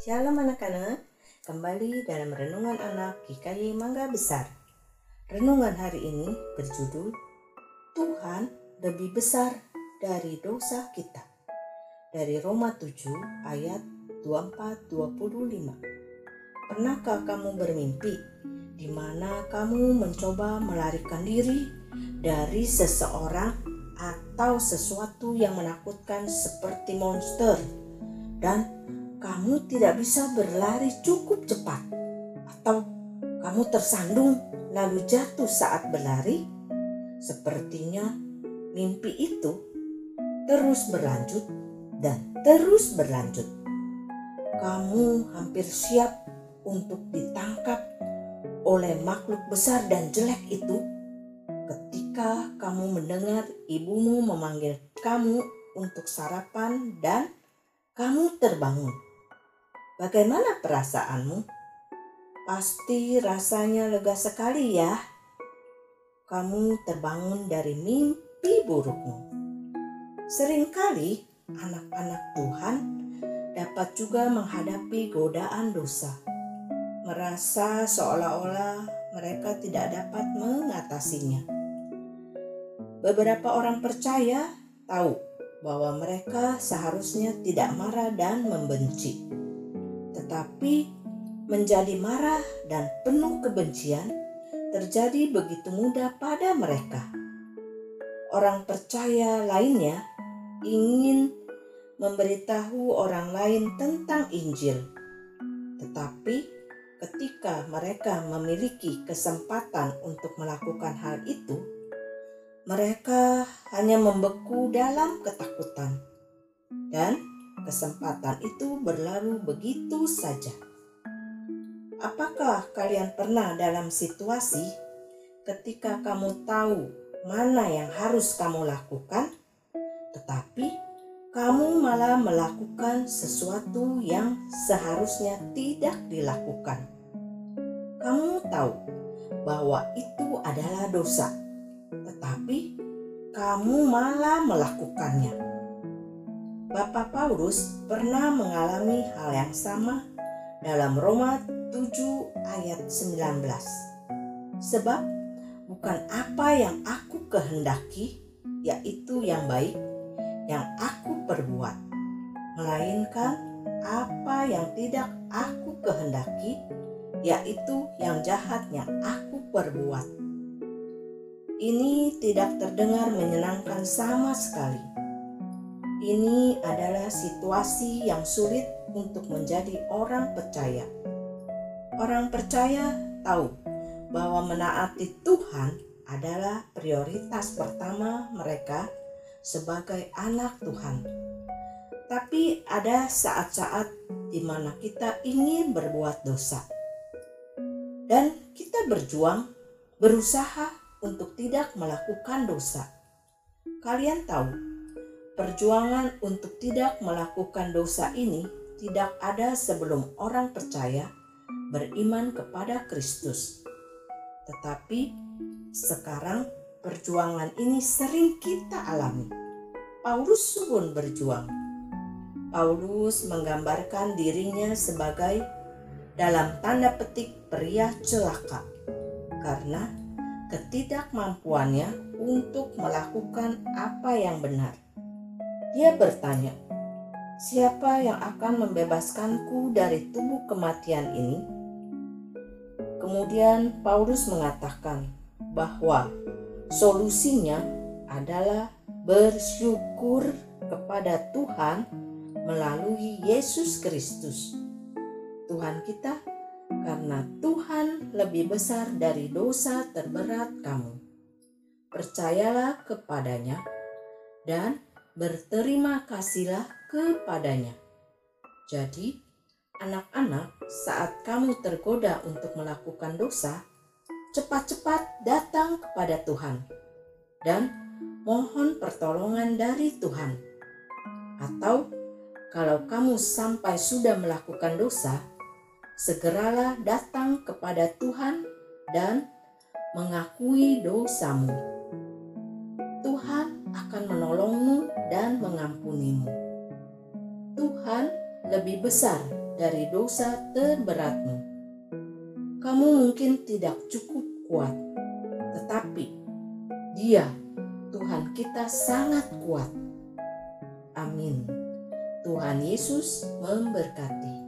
Shalom anak-anak, kembali dalam Renungan Anak GKY Mangga Besar. Renungan hari ini berjudul Tuhan lebih besar dari dosa kita. Dari Roma 7 ayat 24-25. Pernahkah kamu bermimpi di mana kamu mencoba melarikan diri dari seseorang atau sesuatu yang menakutkan seperti monster dan kamu tidak bisa berlari cukup cepat. Atau kamu tersandung lalu jatuh saat berlari? Sepertinya mimpi itu terus berlanjut dan terus berlanjut. Kamu hampir siap untuk ditangkap oleh makhluk besar dan jelek itu ketika kamu mendengar ibumu memanggil kamu untuk sarapan dan kamu terbangun. Bagaimana perasaanmu? Pasti rasanya lega sekali ya. Kamu terbangun dari mimpi burukmu. Seringkali anak-anak Tuhan dapat juga menghadapi godaan dosa. Merasa seolah-olah mereka tidak dapat mengatasinya. Beberapa orang percaya tahu bahwa mereka seharusnya tidak marah dan membenci tetapi menjadi marah dan penuh kebencian terjadi begitu mudah pada mereka. Orang percaya lainnya ingin memberitahu orang lain tentang Injil, tetapi ketika mereka memiliki kesempatan untuk melakukan hal itu, mereka hanya membeku dalam ketakutan dan Kesempatan itu berlalu begitu saja. Apakah kalian pernah dalam situasi ketika kamu tahu mana yang harus kamu lakukan, tetapi kamu malah melakukan sesuatu yang seharusnya tidak dilakukan? Kamu tahu bahwa itu adalah dosa, tetapi kamu malah melakukannya Bapak Paulus pernah mengalami hal yang sama dalam Roma 7 ayat 19. Sebab bukan apa yang aku kehendaki, yaitu yang baik, yang aku perbuat, melainkan apa yang tidak aku kehendaki, yaitu yang jahat yang aku perbuat. Ini tidak terdengar menyenangkan sama sekali ini adalah situasi yang sulit untuk menjadi orang percaya. Orang percaya tahu bahwa menaati Tuhan adalah prioritas pertama mereka sebagai anak Tuhan. Tapi ada saat-saat di mana kita ingin berbuat dosa. Dan kita berjuang, berusaha untuk tidak melakukan dosa. Kalian tahu, Perjuangan untuk tidak melakukan dosa ini tidak ada sebelum orang percaya beriman kepada Kristus. Tetapi sekarang perjuangan ini sering kita alami. Paulus pun berjuang. Paulus menggambarkan dirinya sebagai dalam tanda petik pria celaka karena ketidakmampuannya untuk melakukan apa yang benar. Dia bertanya, "Siapa yang akan membebaskanku dari tubuh kematian ini?" Kemudian Paulus mengatakan bahwa solusinya adalah bersyukur kepada Tuhan melalui Yesus Kristus, Tuhan kita, karena Tuhan lebih besar dari dosa terberat kamu. Percayalah kepadanya, dan berterima kasihlah kepadanya. Jadi, anak-anak, saat kamu tergoda untuk melakukan dosa, cepat-cepat datang kepada Tuhan dan mohon pertolongan dari Tuhan. Atau, kalau kamu sampai sudah melakukan dosa, segeralah datang kepada Tuhan dan mengakui dosamu. Tuhan akan menolongmu dan mengampunimu. Tuhan lebih besar dari dosa terberatmu. Kamu mungkin tidak cukup kuat, tetapi Dia, Tuhan kita, sangat kuat. Amin. Tuhan Yesus memberkati.